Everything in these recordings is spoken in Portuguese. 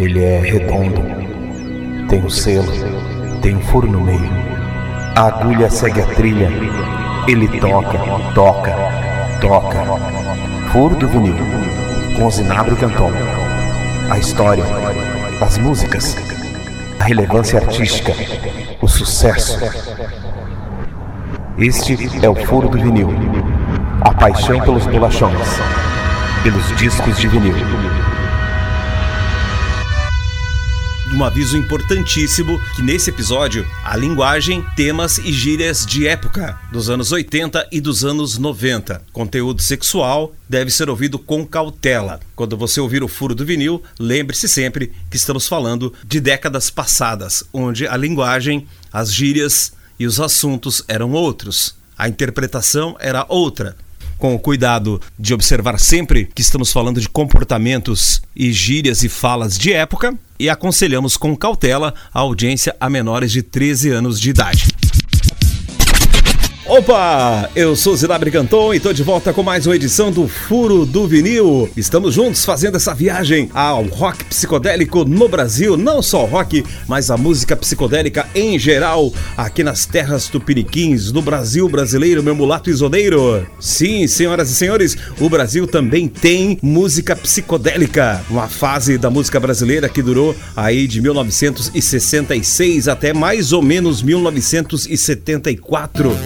Ele é redondo, tem um selo, tem um furo no meio. A agulha segue a trilha. Ele toca, toca, toca. Furo do vinil, com Zinabre Canton. A história, as músicas, a relevância artística, o sucesso. Este é o Furo do Vinil. A paixão pelos bolachões, pelos discos de vinil. Um aviso importantíssimo que nesse episódio a linguagem, temas e gírias de época dos anos 80 e dos anos 90. Conteúdo sexual deve ser ouvido com cautela. Quando você ouvir o furo do vinil, lembre-se sempre que estamos falando de décadas passadas, onde a linguagem, as gírias e os assuntos eram outros. A interpretação era outra com o cuidado de observar sempre que estamos falando de comportamentos e gírias e falas de época, e aconselhamos com cautela a audiência a menores de 13 anos de idade. Opa! Eu sou Zinabre Canton e tô de volta com mais uma edição do Furo do Vinil. Estamos juntos fazendo essa viagem ao rock psicodélico no Brasil, não só o rock, mas a música psicodélica em geral, aqui nas terras tupiniquins, no Brasil brasileiro, meu mulato isoneiro. Sim, senhoras e senhores, o Brasil também tem música psicodélica, uma fase da música brasileira que durou aí de 1966 até mais ou menos 1974.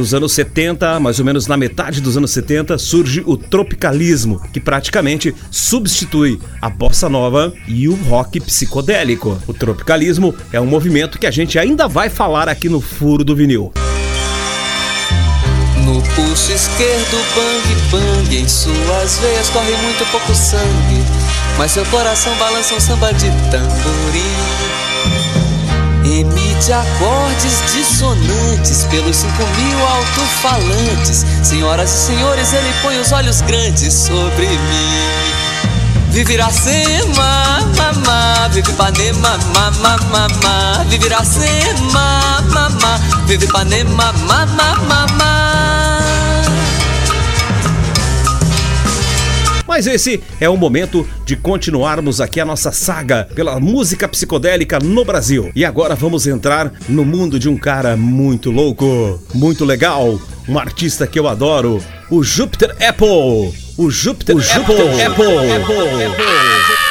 Nos anos 70, mais ou menos na metade dos anos 70, surge o tropicalismo, que praticamente substitui a bossa nova e o rock psicodélico. O tropicalismo é um movimento que a gente ainda vai falar aqui no Furo do Vinil. No pulso esquerdo, bang bang, em suas veias corre muito pouco sangue, mas seu coração balança um samba de tamborim. Emite acordes dissonantes pelos cinco mil alto-falantes. Senhoras e senhores, ele põe os olhos grandes sobre mim. Vive Iracema, mamá, vive Ipanema, mamá, mamá. Vive Iracema, mamá, vive Ipanema, mamá, mamá. Mas esse é o momento de continuarmos aqui a nossa saga pela música psicodélica no Brasil. E agora vamos entrar no mundo de um cara muito louco, muito legal, um artista que eu adoro, o Júpiter Apple. O Júpiter Apple. Apple. Apple. Apple.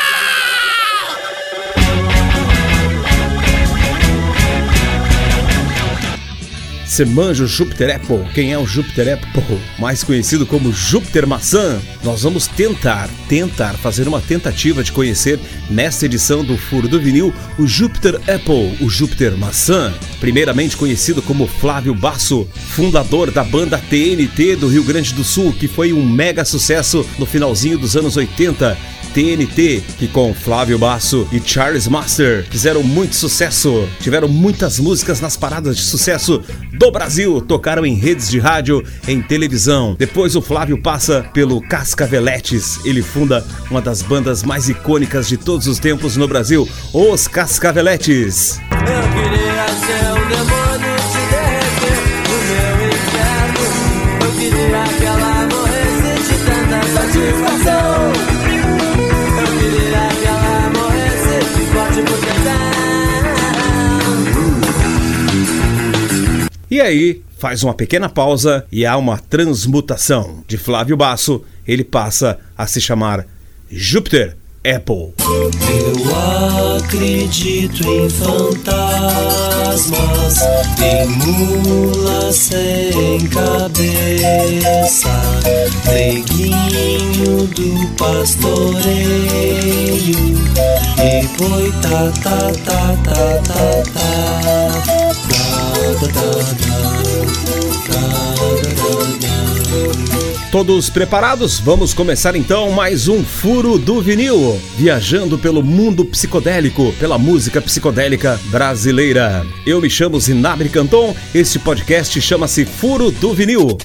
Você manja o Júpiter Apple? Quem é o Júpiter Apple? Mais conhecido como Júpiter Maçã. Nós vamos tentar, tentar fazer uma tentativa de conhecer nesta edição do Furo do Vinil o Júpiter Apple, o Júpiter Maçã. Primeiramente conhecido como Flávio Basso, fundador da banda TNT do Rio Grande do Sul, que foi um mega sucesso no finalzinho dos anos 80 TNT, que com Flávio Basso e Charles Master fizeram muito sucesso, tiveram muitas músicas nas paradas de sucesso do Brasil, tocaram em redes de rádio, em televisão. Depois o Flávio passa pelo Cascaveletes, ele funda uma das bandas mais icônicas de todos os tempos no Brasil, os Cascaveletes. Eu queria ser o demônio E aí, faz uma pequena pausa e há uma transmutação. De Flávio Basso, ele passa a se chamar Júpiter Apple. Eu acredito em fantasmas, em mulas sem cabeça, neguinho do pastoreio, e boi tá tá tá tá tá tá. Todos preparados? Vamos começar então mais um Furo do Vinil, viajando pelo mundo psicodélico, pela música psicodélica brasileira. Eu me chamo Zinabre Canton, este podcast chama-se Furo do Vinil.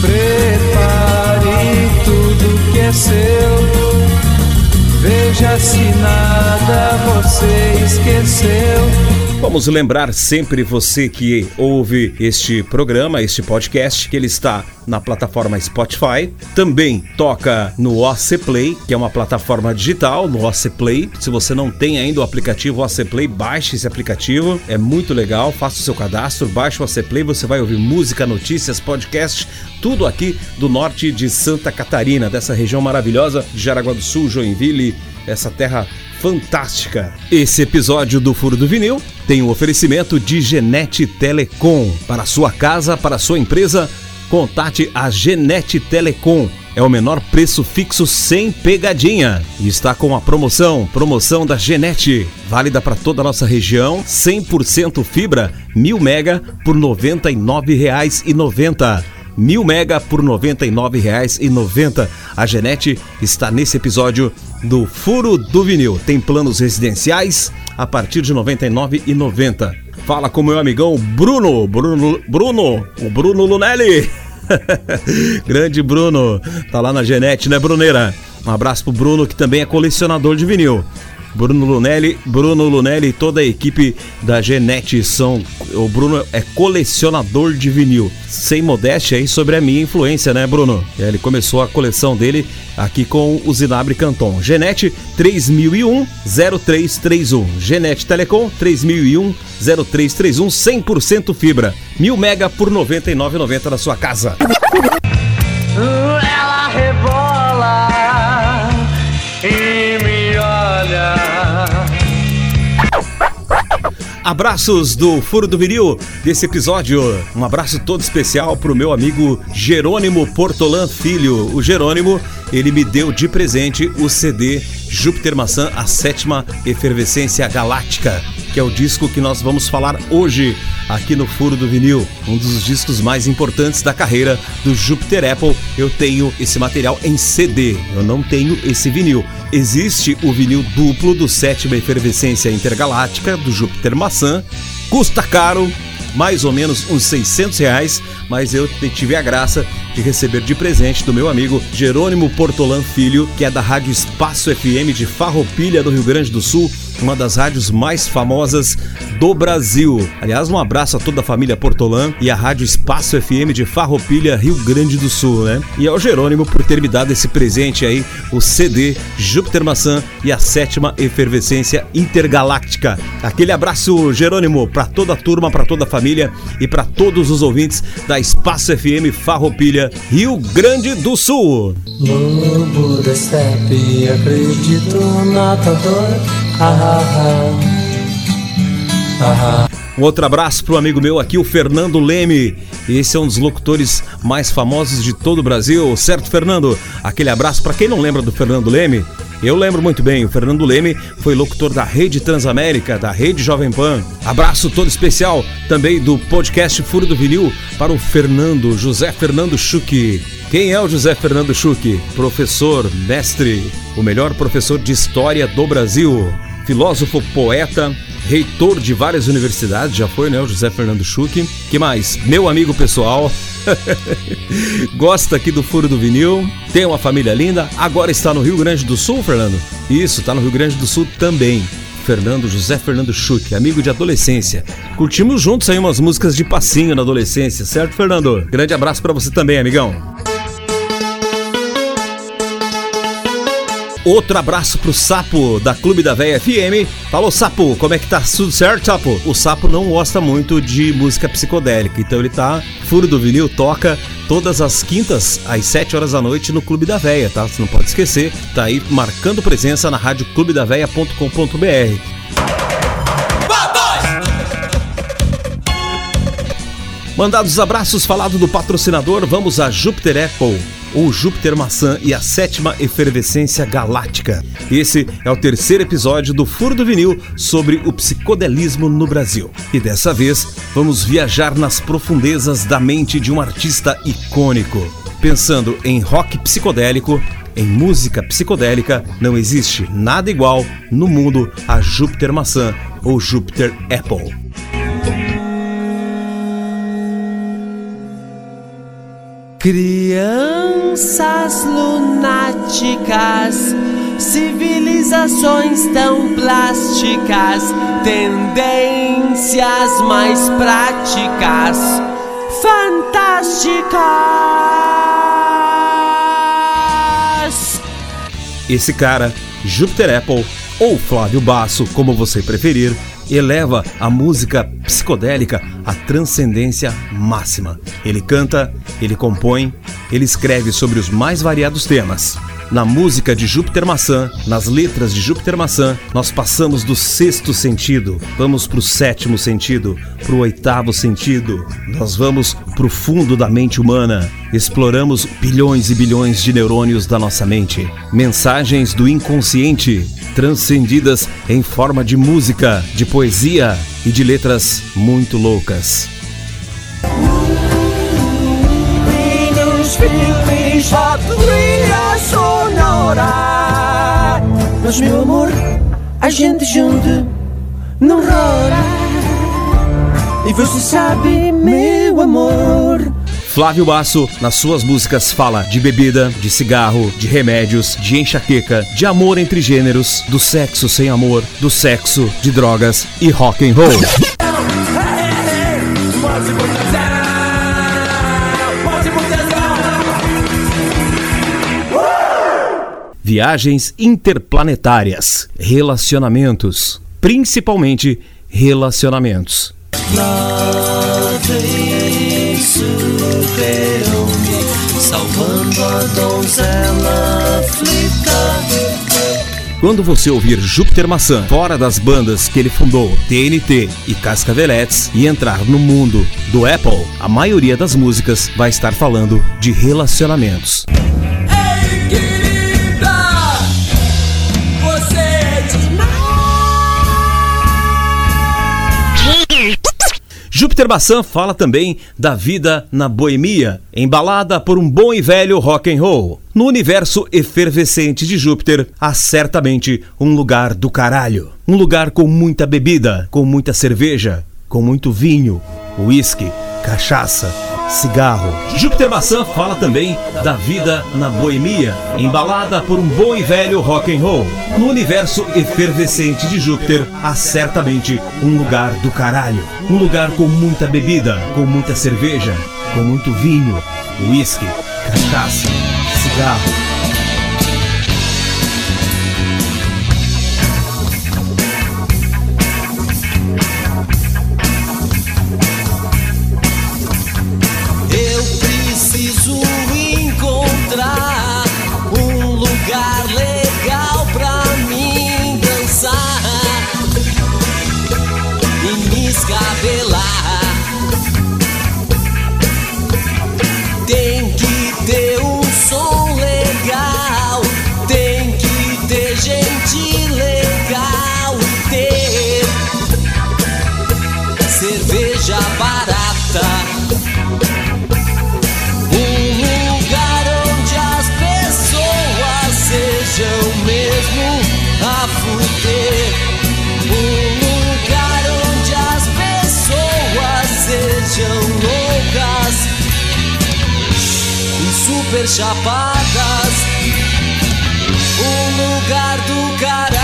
Prepare tudo que é seu Veja se nada você esqueceu. Vamos lembrar sempre você que ouve este programa, este podcast, que ele está na plataforma Spotify. Também toca no OC Play, que é uma plataforma digital, no OC Play. Se você não tem ainda o aplicativo OC Play, baixe esse aplicativo. É muito legal, faça o seu cadastro, baixe o OC Play, você vai ouvir música, notícias, podcast, tudo aqui do norte de Santa Catarina, dessa região maravilhosa de Jaraguá do Sul, Joinville, essa terra fantástica. Esse episódio do Furo do Vinil tem o um oferecimento de Genete Telecom. Para sua casa, para sua empresa, contate a Genete Telecom. É o menor preço fixo sem pegadinha. E está com a promoção, promoção da Genete, válida para toda a nossa região, 100% fibra, 1000 mega por R$ 99,90 mil mega por R$ 99,90. A Genete está nesse episódio do Furo do Vinil. Tem planos residenciais a partir de R$ 99,90. Fala com meu amigão Bruno, Bruno, Bruno, o Bruno Lunelli. Grande Bruno, tá lá na Genete, né, Bruneira? Um abraço pro Bruno que também é colecionador de vinil. Bruno Lunelli, Bruno Lunelli e toda a equipe da Genete são. O Bruno é colecionador de vinil. Sem modéstia aí sobre a minha influência, né, Bruno? Ele começou a coleção dele aqui com o Zinabre Canton. Genete 3001 0331. Genete Telecom 3001 0331 100% fibra. 1000 mega por 99,90 na sua casa. Ela rebola Abraços do Furo do Vinil desse episódio. Um abraço todo especial pro meu amigo Jerônimo Portolan Filho. O Jerônimo, ele me deu de presente o CD Júpiter Maçã, a sétima efervescência galáctica, que é o disco que nós vamos falar hoje aqui no Furo do Vinil, um dos discos mais importantes da carreira do Júpiter Apple. Eu tenho esse material em CD, eu não tenho esse vinil. Existe o vinil duplo do sétima efervescência intergaláctica do Júpiter Maçã, custa caro, mais ou menos uns 600 reais, mas eu tive a graça de receber de presente do meu amigo Jerônimo Portolan Filho, que é da Rádio Espaço FM de Farroupilha, do Rio Grande do Sul, uma das rádios mais famosas do Brasil. Aliás, um abraço a toda a família Portolan e a Rádio Espaço FM de Farroupilha, Rio Grande do Sul, né? E ao Jerônimo por ter me dado esse presente aí, o CD Júpiter Maçã e a sétima efervescência intergaláctica. Aquele abraço, Jerônimo, para toda a turma, para toda a família e para todos os ouvintes da Espaço FM Farroupilha, Rio Grande do Sul. Lobo da steppe, acredito natador. Um outro abraço pro amigo meu aqui, o Fernando Leme. Esse é um dos locutores mais famosos de todo o Brasil, certo, Fernando? Aquele abraço para quem não lembra do Fernando Leme. Eu lembro muito bem, o Fernando Leme foi locutor da Rede Transamérica, da Rede Jovem Pan. Abraço todo especial também do podcast Furo do Vinil para o Fernando, José Fernando Chuque. Quem é o José Fernando Chuque? Professor, mestre, o melhor professor de história do Brasil filósofo, poeta, reitor de várias universidades, já foi, né? O José Fernando Schuch. Que mais? Meu amigo pessoal. Gosta aqui do Furo do Vinil, tem uma família linda, agora está no Rio Grande do Sul, Fernando? Isso, está no Rio Grande do Sul também. Fernando José Fernando Schuch, amigo de adolescência. Curtimos juntos aí umas músicas de passinho na adolescência, certo, Fernando? Grande abraço para você também, amigão. Outro abraço pro Sapo da Clube da Véia FM. Falou, Sapo, como é que tá? Tudo certo, Sapo? O Sapo não gosta muito de música psicodélica, então ele tá furo do vinil, toca todas as quintas às 7 horas da noite no Clube da Véia, tá? Você não pode esquecer, tá aí marcando presença na rádio clubedaveia.com.br. Mandados abraços, falado do patrocinador, vamos a Júpiter Apple ou Júpiter Maçã e a sétima efervescência galáctica. Esse é o terceiro episódio do Furo do Vinil sobre o psicodelismo no Brasil. E dessa vez vamos viajar nas profundezas da mente de um artista icônico. Pensando em rock psicodélico, em música psicodélica, não existe nada igual no mundo a Júpiter Maçã ou Júpiter Apple. Crianças lunáticas civilizações tão plásticas, tendências mais práticas, fantásticas. Esse cara, Júpiter Apple, ou Flávio Basso, como você preferir, eleva a música psicodélica à transcendência máxima. Ele canta, ele compõe, ele escreve sobre os mais variados temas. Na música de Júpiter Maçã, nas letras de Júpiter Maçã, nós passamos do sexto sentido, vamos para o sétimo sentido, para o oitavo sentido, nós vamos para o fundo da mente humana, exploramos bilhões e bilhões de neurônios da nossa mente, mensagens do inconsciente transcendidas em forma de música, de poesia e de letras muito loucas. Mas meu amor, a gente junto não rora. E você sabe, meu amor. Flávio Basso, nas suas músicas, fala de bebida, de cigarro, de remédios, de enxaqueca, de amor entre gêneros, do sexo sem amor, do sexo, de drogas e rock and roll. Viagens interplanetárias, relacionamentos, principalmente relacionamentos. Quando você ouvir Júpiter Maçã fora das bandas que ele fundou, TNT e Cascaveletes, e entrar no mundo do Apple, a maioria das músicas vai estar falando de relacionamentos. Júpiter Maçã fala também da vida na boemia, embalada por um bom e velho rock and roll. No universo efervescente de Júpiter, há certamente um lugar do caralho. Um lugar com muita bebida, com muita cerveja, com muito vinho, uísque, cachaça, cigarro. Júpiter Maçã fala também da vida na boemia, embalada por um bom e velho rock and roll. No universo efervescente de Júpiter, há certamente um lugar do caralho. Um lugar com muita bebida, com muita cerveja, com muito vinho, uísque, cachaça, cigarro. revelar. Super chapadas, um lugar do caralho.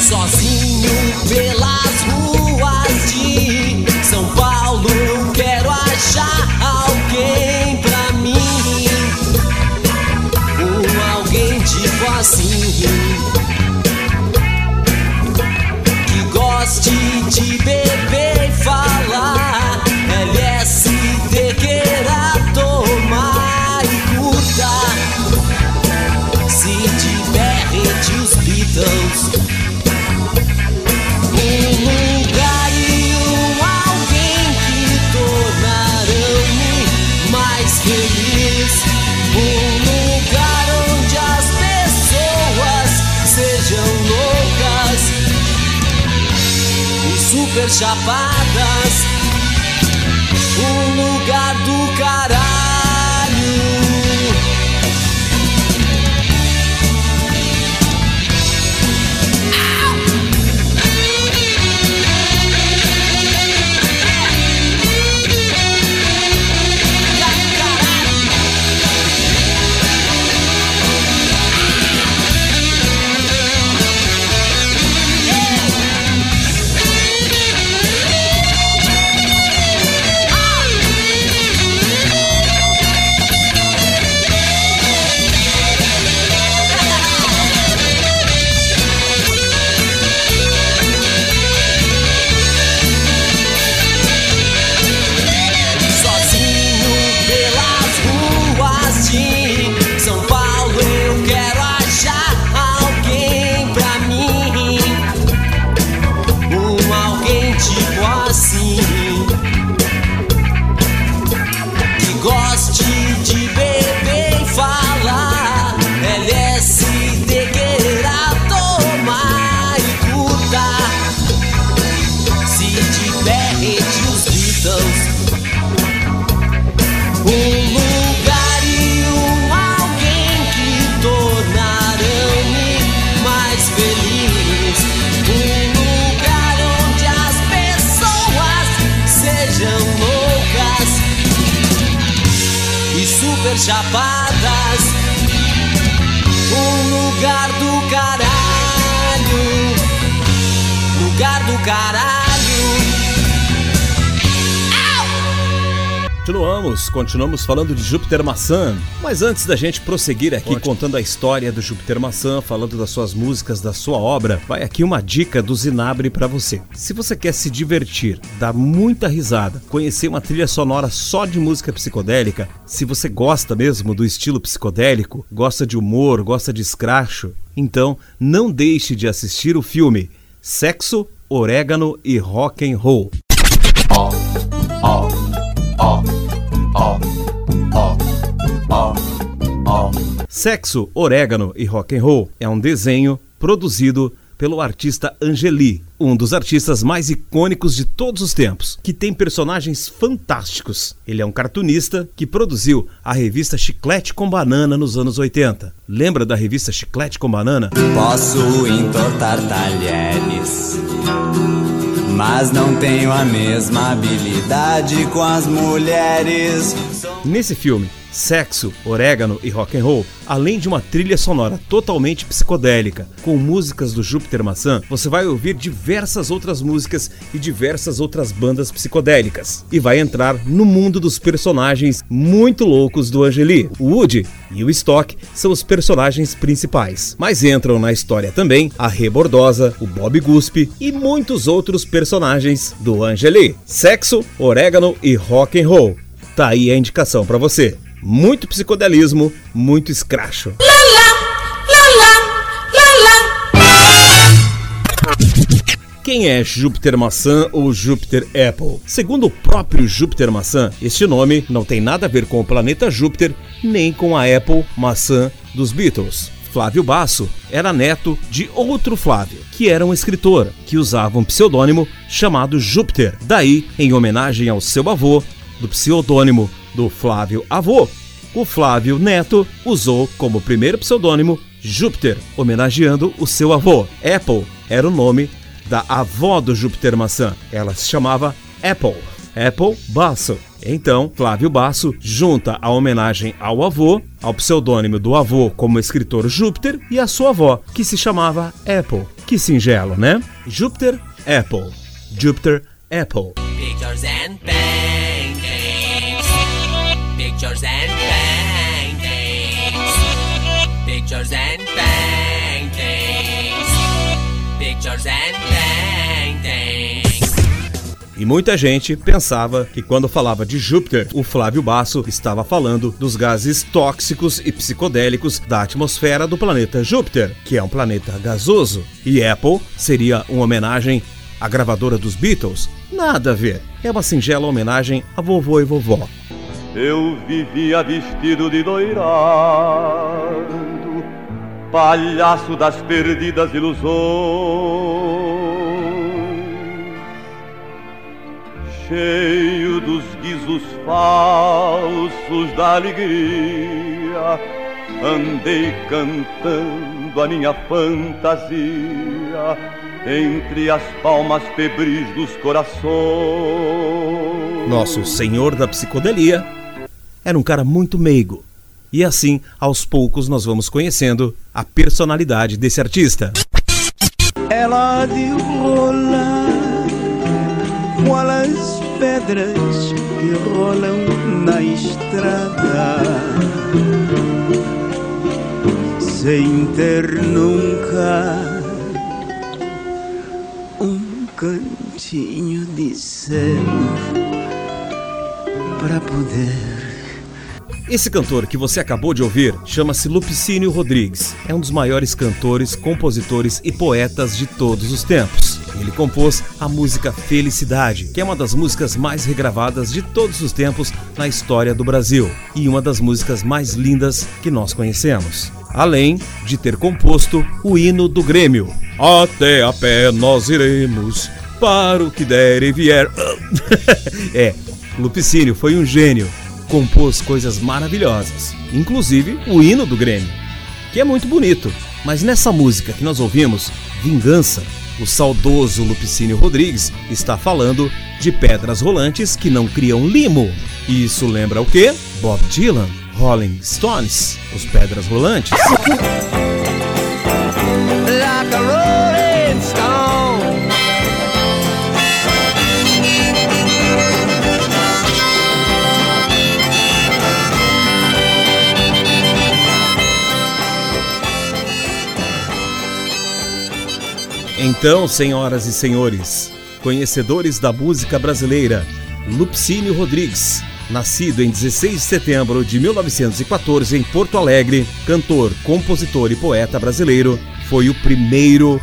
Sozinho pelas ruas de São Paulo, quero achar alguém pra mim. Um alguém tipo assim. Chapadas, um lugar do caralho. Continuamos, continuamos falando de Júpiter Maçã. Mas antes da gente prosseguir aqui Ótimo. contando a história do Júpiter Maçã, falando das suas músicas, da sua obra, vai aqui uma dica do Zinabre para você. Se você quer se divertir, dar muita risada, conhecer uma trilha sonora só de música psicodélica, se você gosta mesmo do estilo psicodélico, gosta de humor, gosta de escracho, então não deixe de assistir o filme Sexo, Orégano e Rock and Roll. Sexo, Orégano e Rock and Roll é um desenho produzido pelo artista Angeli, um dos artistas mais icônicos de todos os tempos, que tem personagens fantásticos. Ele é um cartunista que produziu a revista Chiclete com Banana nos anos 80. Lembra da revista Chiclete com Banana? Posso entortar talheres, mas não tenho a mesma habilidade com as mulheres. Nesse filme, Sexo, Orégano e Rock and Roll, além de uma trilha sonora totalmente psicodélica, com músicas do Júpiter Maçã, você vai ouvir diversas outras músicas e diversas outras bandas psicodélicas. E vai entrar no mundo dos personagens muito loucos do Angeli. O Woody e o Stock são os personagens principais, mas entram na história também a Rê Bordosa, o Bob Guspe e muitos outros personagens do Angeli. Sexo, Orégano e Rock and Roll. Tá aí a indicação para você. Muito psicodelismo, muito escracho. Quem é Júpiter Maçã ou Júpiter Apple? Segundo o próprio Júpiter Maçã, este nome não tem nada a ver com o planeta Júpiter nem com a Apple maçã dos Beatles. Flávio Basso era neto de outro Flávio, que era um escritor que usava um pseudônimo chamado Júpiter. Daí, em homenagem ao seu avô, do pseudônimo do Flávio avô, o Flávio Neto usou como primeiro pseudônimo Júpiter, homenageando o seu avô. Apple era o nome da avó do Júpiter Maçã. Ela se chamava Apple. Apple Basso. Então, Flávio Basso junta a homenagem ao avô, ao pseudônimo do avô como escritor Júpiter e a sua avó, que se chamava Apple. Que singelo, né? Júpiter Apple. Júpiter Apple. Pictures and paintings. Pictures and paintings. E muita gente pensava que quando falava de Júpiter, o Flávio Basso estava falando dos gases tóxicos e psicodélicos da atmosfera do planeta Júpiter, que é um planeta gasoso. E Apple seria uma homenagem à gravadora dos Beatles? Nada a ver. É uma singela homenagem a vovô e vovó. Eu vivia vestido de doirado, palhaço das perdidas ilusões, cheio dos guizos falsos da alegria, andei cantando a minha fantasia entre as palmas febris dos corações. Nosso senhor da psicodelia era um cara muito meigo. E assim, aos poucos, nós vamos conhecendo a personalidade desse artista. Ela de rolar qual as pedras que rolam na estrada sem ter nunca um cantinho de céu para poder Esse cantor que você acabou de ouvir chama-se Lupicínio Rodrigues. É um dos maiores cantores, compositores e poetas de todos os tempos. Ele compôs a música Felicidade, que é uma das músicas mais regravadas de todos os tempos na história do Brasil e uma das músicas mais lindas que nós conhecemos. Além de ter composto o hino do Grêmio. Até a pé nós iremos, para o que der e vier. é, Lupicínio foi um gênio, compôs coisas maravilhosas, inclusive o hino do Grêmio, que é muito bonito. Mas nessa música que nós ouvimos, Vingança, o saudoso Lupicínio Rodrigues está falando de pedras rolantes que não criam limo. E isso lembra o quê? Bob Dylan, Rolling Stones, os pedras rolantes. Então, senhoras e senhores, conhecedores da música brasileira, Lupcínio Rodrigues, nascido em 16 de setembro de 1914 em Porto Alegre, cantor, compositor e poeta brasileiro, foi o primeiro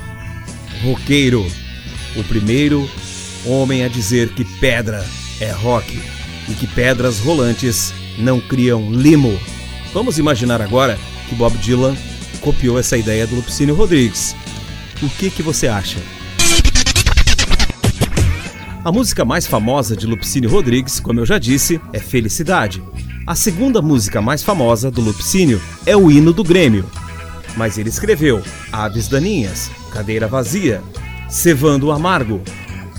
roqueiro, o primeiro homem a dizer que pedra é rock e que pedras rolantes não criam limo. Vamos imaginar agora que Bob Dylan copiou essa ideia do Lupicínio Rodrigues o que, que você acha? A música mais famosa de Lupicínio Rodrigues, como eu já disse, é Felicidade. A segunda música mais famosa do Lupicínio é o hino do Grêmio. Mas ele escreveu Aves Daninhas, Cadeira Vazia, Cevando o Amargo,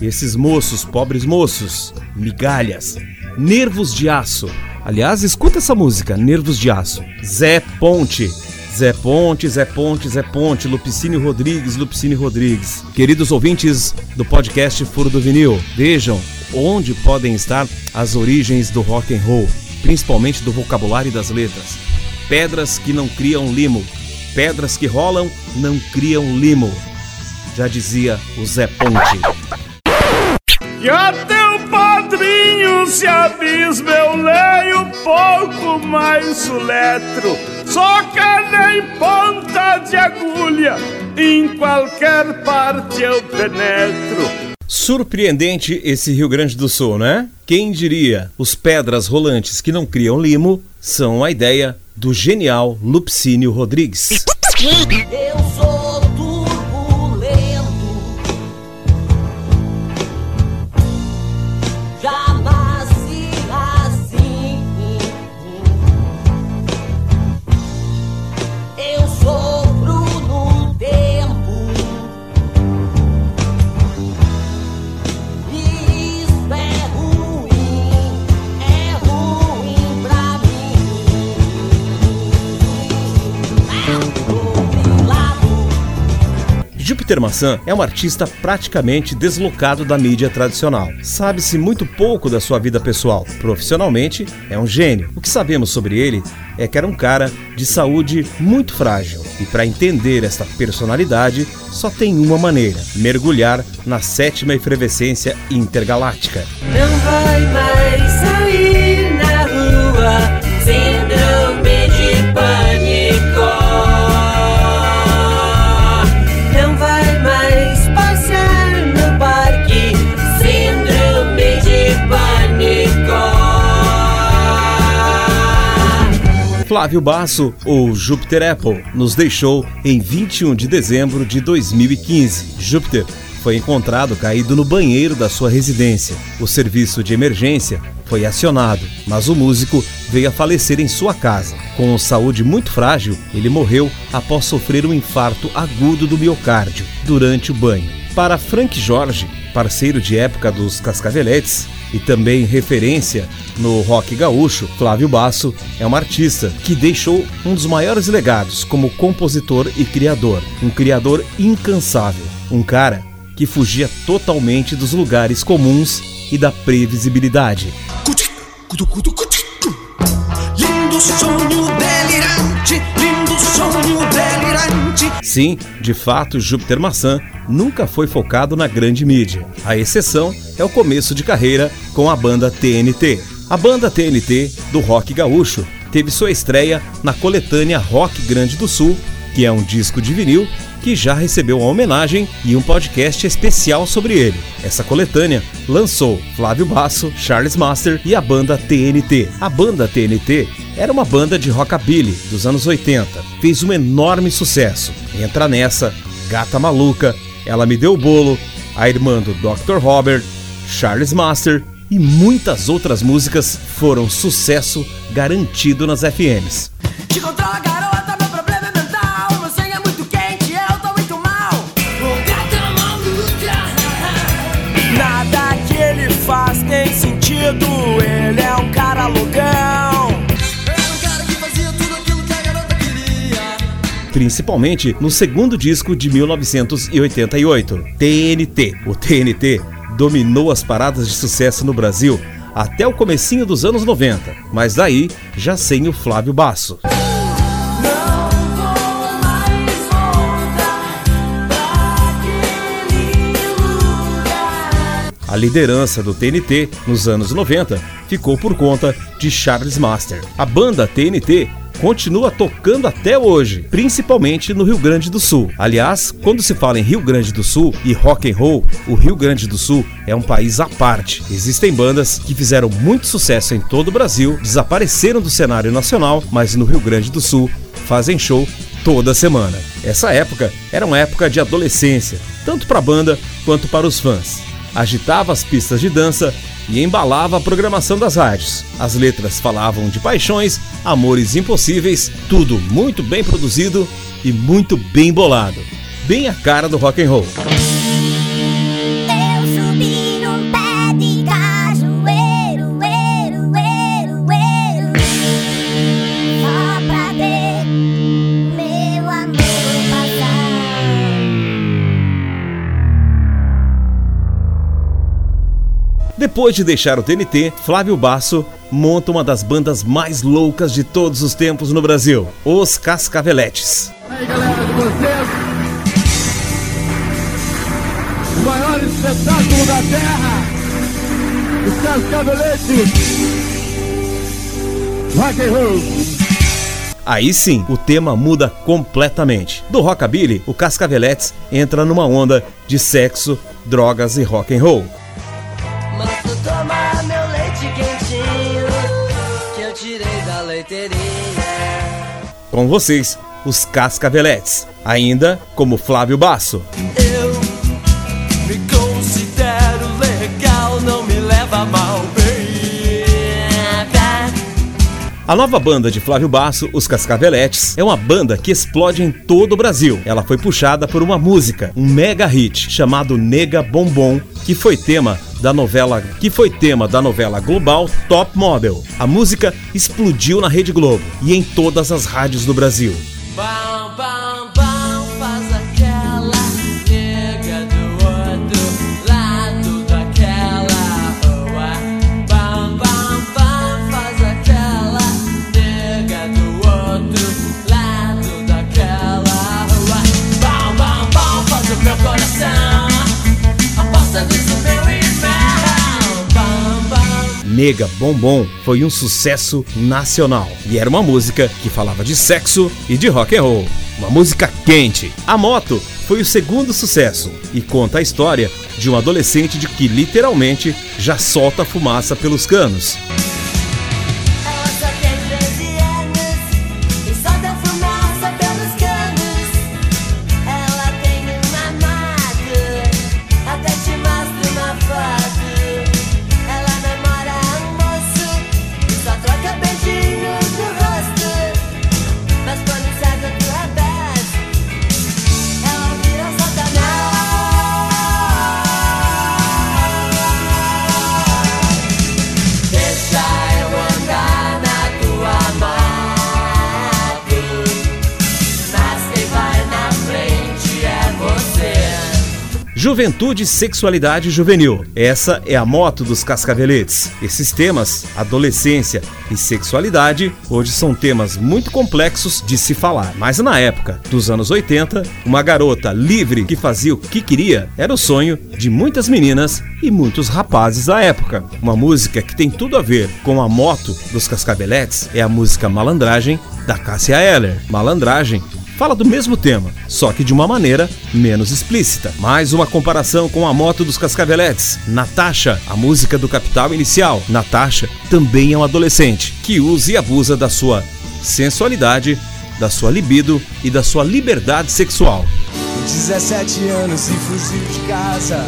Esses Moços, Pobres Moços, Migalhas, Nervos de Aço. Aliás, escuta essa música, Nervos de Aço. Zé Ponte, Zé Ponte, Zé Ponte, Zé Ponte, Lupicínio Rodrigues, Lupicínio Rodrigues. Queridos ouvintes do podcast Furo do Vinil, vejam onde podem estar as origens do rock and roll, principalmente do vocabulário e das letras. Pedras que não criam limo, pedras que rolam não criam limo. Já dizia o Zé Ponte. E a teu padrinho se abisma, eu leio pouco mais soletro. Só que nem ponta de agulha, em qualquer parte eu penetro. Surpreendente esse Rio Grande do Sul, né? Quem diria? Os pedras rolantes que não criam limo são a ideia do genial Lupcínio Rodrigues. Eu sou Júpiter Maçã é um artista praticamente deslocado da mídia tradicional. Sabe-se muito pouco da sua vida pessoal. Profissionalmente, é um gênio. O que sabemos sobre ele é que era um cara de saúde muito frágil. E para entender esta personalidade, só tem uma maneira: mergulhar na sétima efervescência intergaláctica. Não vai mais sair Flávio Basso, ou Júpiter Apple, nos deixou em 21 de dezembro de 2015. Júpiter foi encontrado caído no banheiro da sua residência. O serviço de emergência foi acionado, mas o músico veio a falecer em sua casa. Com saúde muito frágil, ele morreu após sofrer um infarto agudo do miocárdio durante o banho. Para Frank Jorge, parceiro de época dos Cascaveletes, e também referência no rock gaúcho, Flávio Basso é um artista que deixou um dos maiores legados como compositor e criador, um criador incansável, um cara que fugia totalmente dos lugares comuns e da previsibilidade. Lindo sonho delirante, lindo sonho. Sim, de fato, Júpiter Maçã nunca foi focado na grande mídia. A exceção é o começo de carreira com a banda TNT. A banda TNT do rock gaúcho teve sua estreia na coletânea Rock Grande do Sul, que é um disco de vinil que já recebeu uma homenagem e um podcast especial sobre ele. Essa coletânea lançou Flávio Basso, Charles Master e a banda TNT. A banda TNT era uma banda de rockabilly dos anos 80. Fez um enorme sucesso. Entra nessa, Gata Maluca, Ela Me Deu o Bolo, a irmã do Dr. Robert, Charles Master e muitas outras músicas foram sucesso garantido nas FMs. Principalmente no segundo disco de 1988, TNT. O TNT dominou as paradas de sucesso no Brasil até o comecinho dos anos 90, mas daí já sem o Flávio Basso. A liderança do TNT nos anos 90 ficou por conta de Charles Master. A banda TNT continua tocando até hoje, principalmente no Rio Grande do Sul. Aliás, quando se fala em Rio Grande do Sul e rock and roll, o Rio Grande do Sul é um país à parte. Existem bandas que fizeram muito sucesso em todo o Brasil, desapareceram do cenário nacional, mas no Rio Grande do Sul fazem show toda semana. Essa época era uma época de adolescência, tanto para a banda quanto para os fãs. Agitava as pistas de dança e embalava a programação das rádios. As letras falavam de paixões, amores impossíveis, tudo muito bem produzido e muito bem bolado. Bem a cara do rock and roll. Depois de deixar o TNT, Flávio Basso monta uma das bandas mais loucas de todos os tempos no Brasil, os Cascaveletes. Aí galera de vocês, o maior espetáculo da Terra, os Cascaveletes, rock and roll. Aí sim, o tema muda completamente. Do rockabilly, o Cascaveletes entra numa onda de sexo, drogas e rock and roll. Com vocês, os Cascaveletes, ainda como Flávio Basso. Eu me considero legal, não me leva mal, A nova banda de Flávio Basso, os Cascaveletes, é uma banda que explode em todo o Brasil. Ela foi puxada por uma música, um mega hit chamado Nega Bombom, que foi tema da novela, que foi tema da novela global Top Model. A música explodiu na Rede Globo e em todas as rádios do Brasil. Nega Bombom foi um sucesso nacional e era uma música que falava de sexo e de rock and roll. Uma música quente. A Moto foi o segundo sucesso e conta a história de um adolescente de que literalmente já solta fumaça pelos canos. Juventude Sexualidade Juvenil. Essa é a moto dos cascaveletes. Esses temas, adolescência e sexualidade, hoje são temas muito complexos de se falar. Mas na época dos anos 80, uma garota livre que fazia o que queria era o sonho de muitas meninas e muitos rapazes da época. Uma música que tem tudo a ver com a moto dos cascaveletes é a música Malandragem da Cássia Eller. Malandragem fala do mesmo tema, só que de uma maneira menos explícita. Mais uma comparação com a moto dos Cascaveletes. Natasha, a música do Capital Inicial. Natasha também é um adolescente que usa e abusa da sua sensualidade, da sua libido e da sua liberdade sexual. 17 anos e fugiu de casa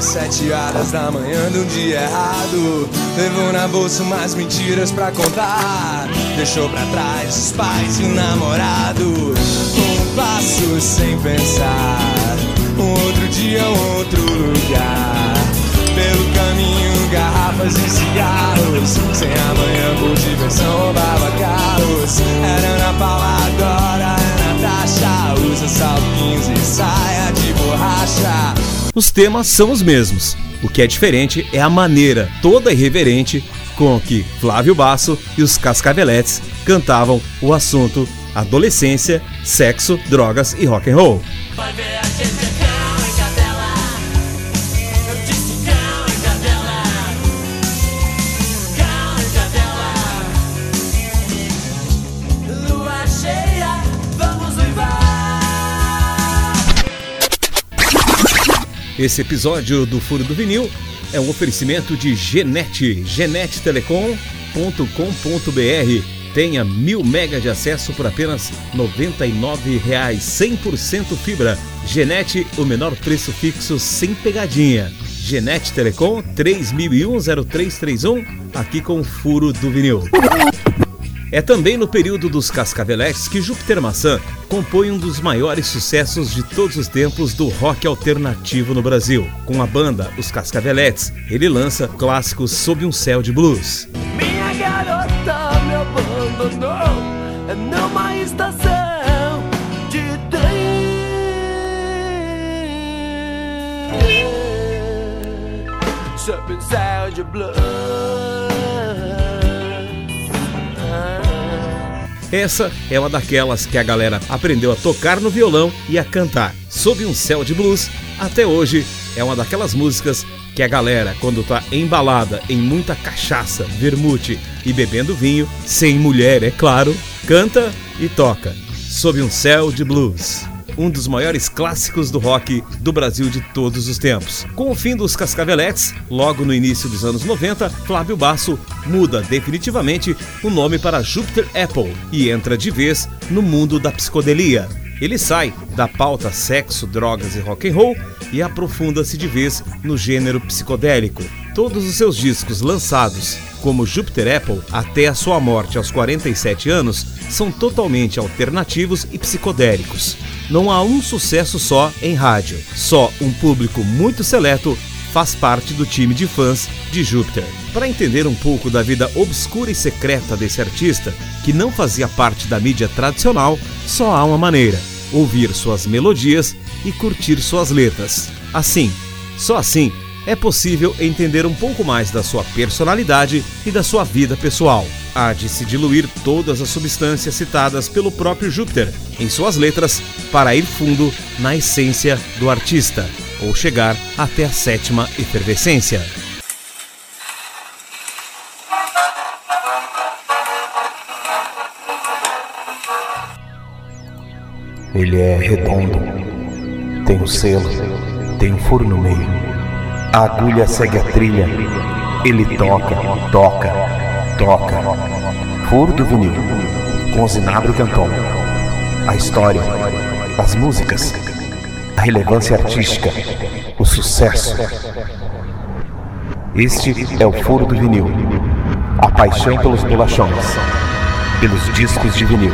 Sete horas da manhã de um dia errado. Levou na bolsa umas mentiras pra contar. Deixou pra trás os pais e o namorado. Um passo sem pensar. Um outro dia, um outro lugar. Pelo caminho, garrafas e cigarros. Sem amanhã por diversão roubava carros. Era Ana Paula agora é Natasha Usa salto 15 e saia de borracha os temas são os mesmos. O que é diferente é a maneira toda irreverente com que Flávio Basso e os Cascaveletes cantavam o assunto adolescência, sexo, drogas e rock and roll. Esse episódio do Furo do Vinil é um oferecimento de Genete, genetetelecom.com.br. Tenha mil mega de acesso por apenas R$ 99,00, 100% fibra. Genete, o menor preço fixo sem pegadinha. Genete Telecom 30010331, aqui com o Furo do Vinil. É também no período dos Cascaveletes que Júpiter Maçã compõe um dos maiores sucessos de todos os tempos do rock alternativo no Brasil. Com a banda Os Cascaveletes, ele lança clássicos sob um céu de blues. Minha garota me abandonou numa estação de trem sob um céu de blues. Essa é uma daquelas que a galera aprendeu a tocar no violão e a cantar. Sob um céu de blues, até hoje é uma daquelas músicas que a galera, quando tá embalada em muita cachaça, vermute e bebendo vinho, sem mulher, é claro, canta e toca. Sob um céu de blues um dos maiores clássicos do rock do Brasil de todos os tempos. Com o fim dos Cascaveletes, logo no início dos anos 90, Flávio Basso muda definitivamente o nome para Jupiter Apple e entra de vez no mundo da psicodelia. Ele sai da pauta sexo, drogas e rock and roll e aprofunda-se de vez no gênero psicodélico. Todos os seus discos lançados, como Jupiter Apple, até a sua morte aos 47 anos, são totalmente alternativos e psicodélicos não há um sucesso só em rádio. Só um público muito seleto faz parte do time de fãs de Júpiter. Para entender um pouco da vida obscura e secreta desse artista, que não fazia parte da mídia tradicional, só há uma maneira: ouvir suas melodias e curtir suas letras. Assim, só assim é possível entender um pouco mais da sua personalidade e da sua vida pessoal. Há de se diluir todas as substâncias citadas pelo próprio Júpiter em suas letras para ir fundo na essência do artista, ou chegar até a sétima efervescência. Ele é redondo, tem um selo, tem um furo no meio a agulha segue a trilha. Ele toca, toca, toca. Furo do vinil. Com Zinabro Canton. A história, as músicas, a relevância artística, o sucesso. Este é o Furo do Vinil. A paixão pelos bolachões, pelos discos de vinil.